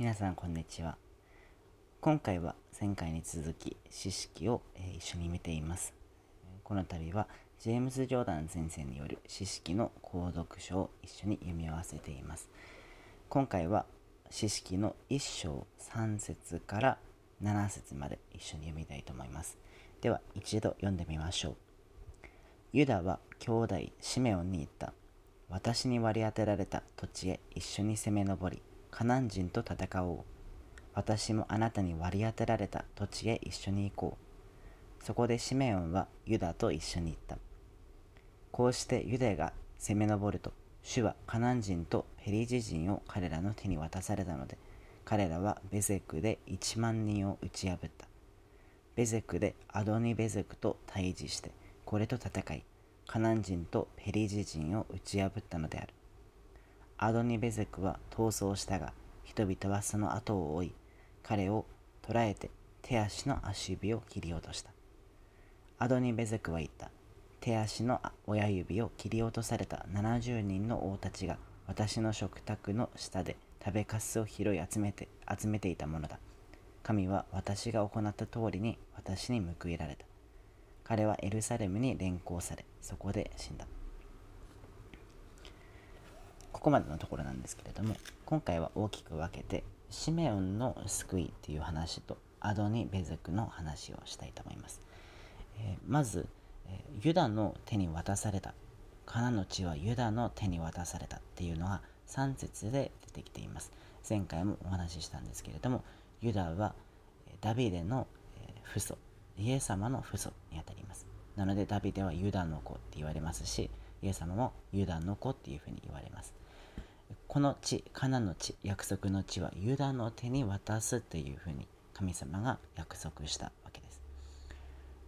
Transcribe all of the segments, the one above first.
皆さんこんにちは。今回は前回に続き詩式を、え、一緒に見ています。この度はジェームズ・ジョーダン先生による詩式の購読書を一緒に読み合わせています。今回は詩式の1章3節から7節まで一緒に読みたいと思います。では一度読んでみましょう。ユダは兄弟シメオンに言った。私に割り当てられた土地へ一緒に攻め上りカナン人と戦おう。私もあなたに割り当てられた土地へ一緒に行こう。そこでシメオンはユダと一緒に行った。こうしてユダが攻め上ると、主はカナン人とペリジ人を彼らの手に渡されたので、彼らはベゼクで1万人を打ち破った。ベゼクでアドニベゼクと対峙して、これと戦い、カナン人とペリジ人を打ち破ったのである。アドニベゼクは逃走したが、人々はその後を追い、彼を捕らえて手足の足指を切り落とした。アドニベゼクは言った。手足の親指を切り落とされた70人の王たちが私の食卓の下で食べかすを拾い集めて集めていたものだ。神は私が行った通りに私に報いられた。彼はエルサレムに連行され、そこで死んだ。ここまでのところなんですけれども今回は大きく分けてシメオンの救いっていう話とアドニ・ベゼクの話をしたいと思います、えー、まず、えー、ユダの手に渡されたカナの地はユダの手に渡されたっていうのは3節で出てきています。前回もお話ししたんですけれどもユダはダビデの父祖イエス様の父祖にあたります。なのでダビデはユダの子って言われますしイエス様もユダの子っていうふうに言われます。この地、カナの地、約束の地はユダの手に渡すというふうに神様が約束したわけです。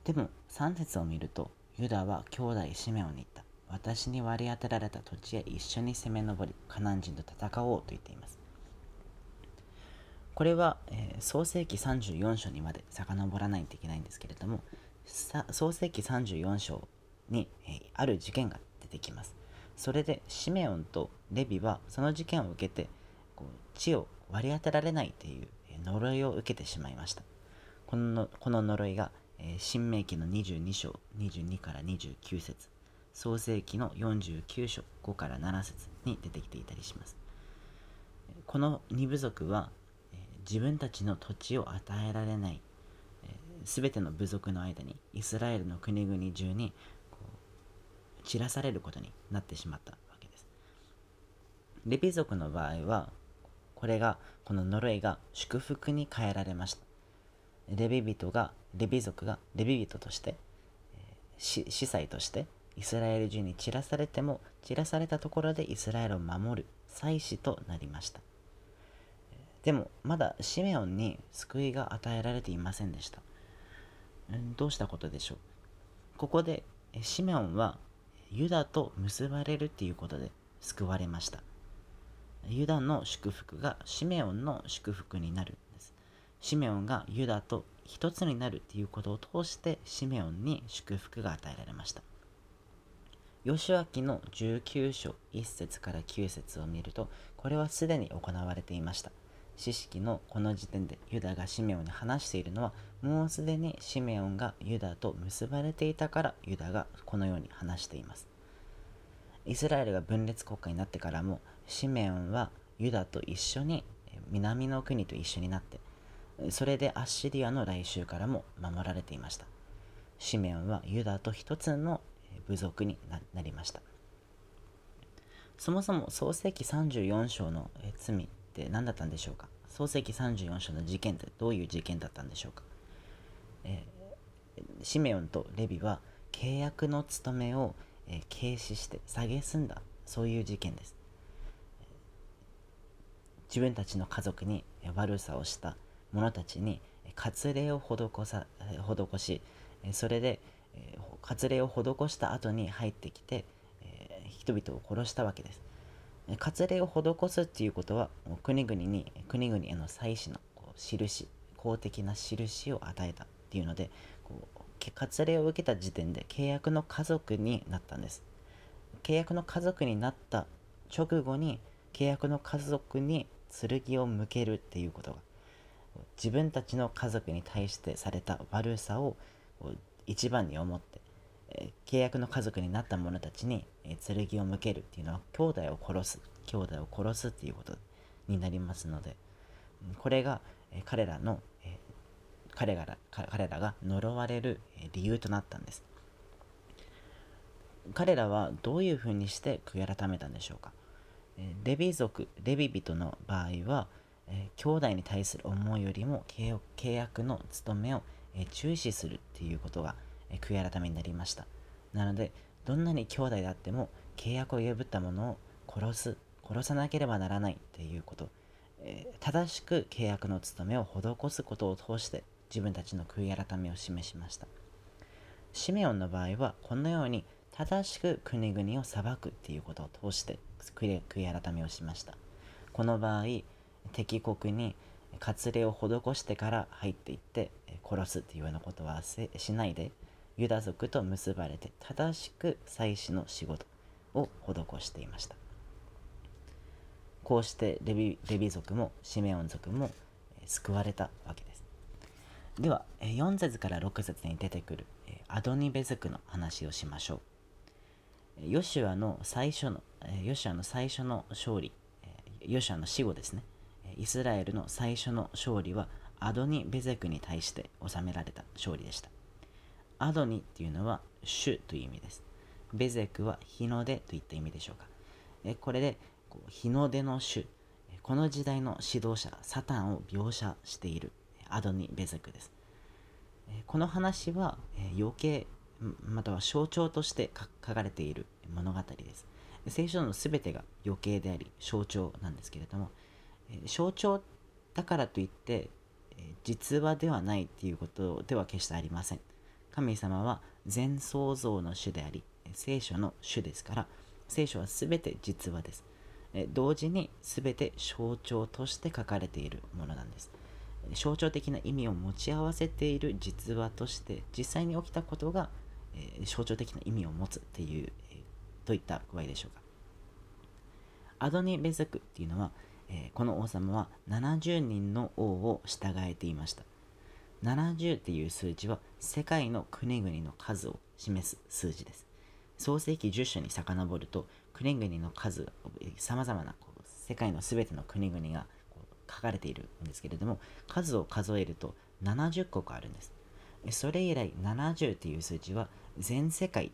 でも3節を見ると、ユダは兄弟シメオに言った。私に割り当てられた土地へ一緒に攻め上り、カナン人と戦おうと言っています。これは、えー、創世紀34章にまで遡らないといけないんですけれども、創世紀34章に、えー、ある事件が出てきます。それでシメオンとレビはその事件を受けてこう地を割り当てられないという呪いを受けてしまいました。このこの呪いが、えー、新明記の22章22から29節創世記の49章5から7節に出てきていたりします。この二部族は、え、自分たちの土地を与えられないすべ、えー、ての部族の間にイスラエルの国々中に散らされることになってしまったわけです。レビ族の場合は、これが、この呪いが祝福に変えられました。レビ人が、レビ族がレビ人として、司祭として、イスラエル中に散らされても、散らされたところでイスラエルを守る祭司となりました。でも、まだシメオンに救いが与えられていませんでした。どうしたことでしょうここでシメオンはユダと結ばれるっていうことで救われました。ユダの祝福がシメオンの祝福になるんです。シメオンがユダと一つになるっていうことを通してシメオンに祝福が与えられました。ヨシュア記の19章1節から9節を見ると、これはすでに行われていました。知識のこの時点でユダがシメオンに話しているのはもうすでにシメオンがユダと結ばれていたからユダがこのように話しています。イスラエルが分裂国家になってからもシメオンはユダと一緒に南の国と一緒になってそれでアッシリアの来襲からも守られていました。シメオンはユダと一つの部族になりました。そもそも創世紀34章の罪って何だったんでしょうか？創世紀34章の事件ってどういう事件だったんでしょうか、えー、シメオンとレビは契約の務めを、えー、軽視して蔑んだ。そういう事件です。自分たちの家族に悪さをした者たちに割礼を施さ施しそれで割礼を施した後に入ってきて人々を殺したわけです。割礼を施すっていうことは国々に国々への祭祀のこう印公的な印を与えたっていうのでこう割礼を受けた時点で契約の家族になったんです。契約の家族になった直後に契約の家族に剣を向けるっていうことが自分たちの家族に対してされた悪さを一番に思って、契約の家族になった者たちに、え剣を向けるっていうのは兄弟を殺す兄弟を殺すっていうことになりますのでこれが、え彼らの、え彼ら彼らが呪われるえ理由となったんです。彼らはどういうふうにして悔い改めたんでしょうか？えレビ族レビ人の場合は、えー、兄弟に対する思いよりも契約の務めを、えー、注視するっていうことが、え、悔い改めになりました。なのでどんなに兄弟であっても契約を破った者を殺す殺さなければならないっていうこと、え正しく契約の務めを施すことを通して自分たちの悔い改めを示しました。シメオンの場合はこのように正しく国々を裁くっていうことを通して悔い改めをしました。この場合敵国に割礼を施してから入っていって殺すっていうようなことはしないでユダ族と結ばれて正しく祭祀の仕事を施していました。こうしてレビレビ族もシメオン族も救われたわけです。では4節から6節に出てくるアドニベ族の話をしましょう。ヨシュアの最初のヨシュアの最初の勝利ヨシュアの死後ですね。イスラエルの最初の勝利はアドニ・ベゼクに対して収められた勝利でした。アドニっていうのは主という意味です。ベゼクは日の出といった意味でしょうか。えこれでこう日の出の主、この時代の指導者、サタンを描写しているアドニ・ベゼクです。この話は余計または象徴として書かれている物語です。聖書の全てが余計であり象徴なんですけれども、象徴だからといって実話ではないっていうことでは決してありません神様は全創造の主であり聖書の主ですから聖書は全て実話です。同時に全て象徴として書かれているものなんです。象徴的な意味を持ち合わせている実話として実際に起きたことが、え象徴的な意味を持つっていう、えといった具合でしょうか。アドニ・ベゼクっていうのはえ、この王様は70人の王を従えていました。70っていう数字は世界の国々の数を示す数字です。創世紀10章に遡ると国々の数、さまざまなこう世界の全ての国々が書かれているんですけれども数を数えると70国あるんです。それ以来70っていう数字は全世界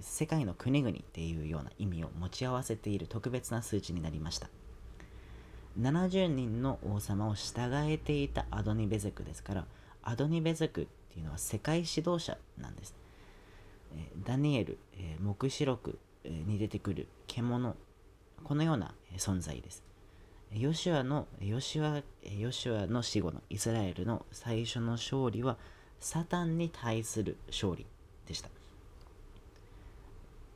世界の国々っていうような意味を持ち合わせている特別な数字になりました。70人の王様を従えていたアドニベゼクですからアドニベゼクっていうのは世界指導者なんです、えダニエル、え黙示録に出てくる獣。このような存在です。ヨシュアのヨシュアヨシュアの死後のイスラエルの最初の勝利はサタンに対する勝利でした。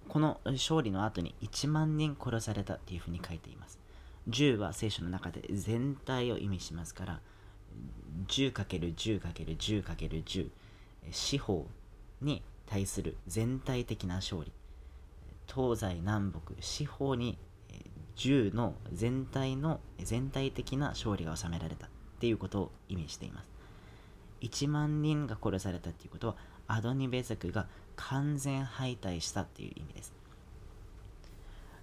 この勝利の後に1万人殺されたというふうに書いています。10は聖書の中で全体を意味しますから 10×10×10×10 四方に対する全体的な勝利。東西南北四方に10の全体の全体的な勝利が収められた。っていうことを意味しています。1万人が殺されたっていうことはアドニベゼクが完全敗退したっていう意味です。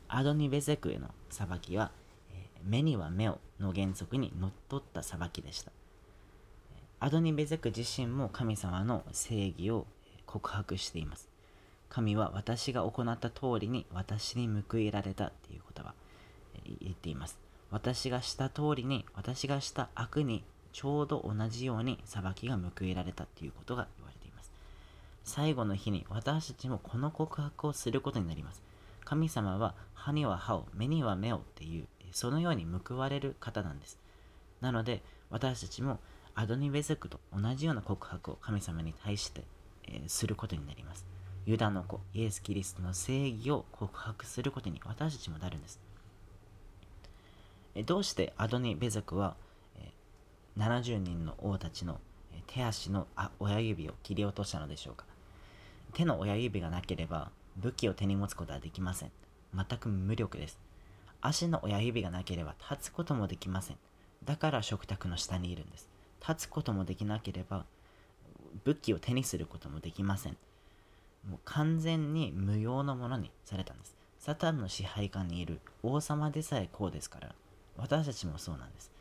アドニベゼクへの裁きは目には目をの原則にのっとった裁きでした。アドニベゼク自身も神様の正義を告白しています。神は私が行った通りに私に報いられたっていうことは言っています。私がした通りに私がした悪にちょうど同じように裁きが報いられたっていうことが言われています。最後の日に私たちもこの告白をすることになります。神様は歯には歯を、目には目をっていうそのように報われる方なんです。なので、私たちもアドニベゼクと同じような告白を神様に対して、えー、することになります。ユダの子、イエス・キリストの正義を告白することに私たちもなるんです。えどうしてアドニベゼクは、えー、70人の王たちの手足の親指を切り落としたのでしょうか手の親指がなければ武器を手に持つことはできません。全く無力です。足の親指がなければ立つこともできません。だから食卓の下にいるんです。立つこともできなければ武器を手にすることもできません。もう完全に無用のものにされたんです。サタンの支配下にいる王様でさえこうですから、私たちもそうなんです。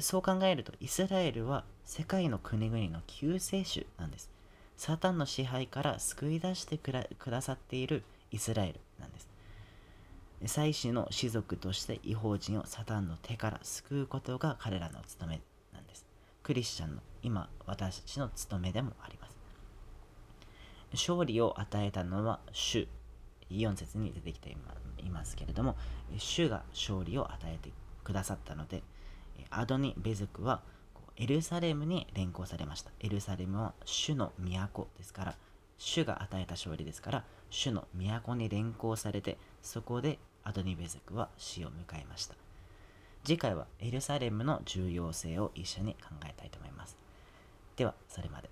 そう考えると、イスラエルは世界の国々の救世主なんです。サタンの支配から救い出してくださっているイスラエル。祭司の士族として違法人をサタンの手から救うことが彼らの務めなんです。クリスチャンの今私たちの務めでもあります。勝利を与えたのは主。4節に出てきていますけれども、主が勝利を与えてくださったので、アドニ・ベズクはエルサレムに連行されました。エルサレムは主の都ですから、主が与えた勝利ですから、主の都に連行されて、そこでアドニベゼクは死を迎えました。次回はエルサレムの重要性を一緒に考えたいと思います。では、それまで。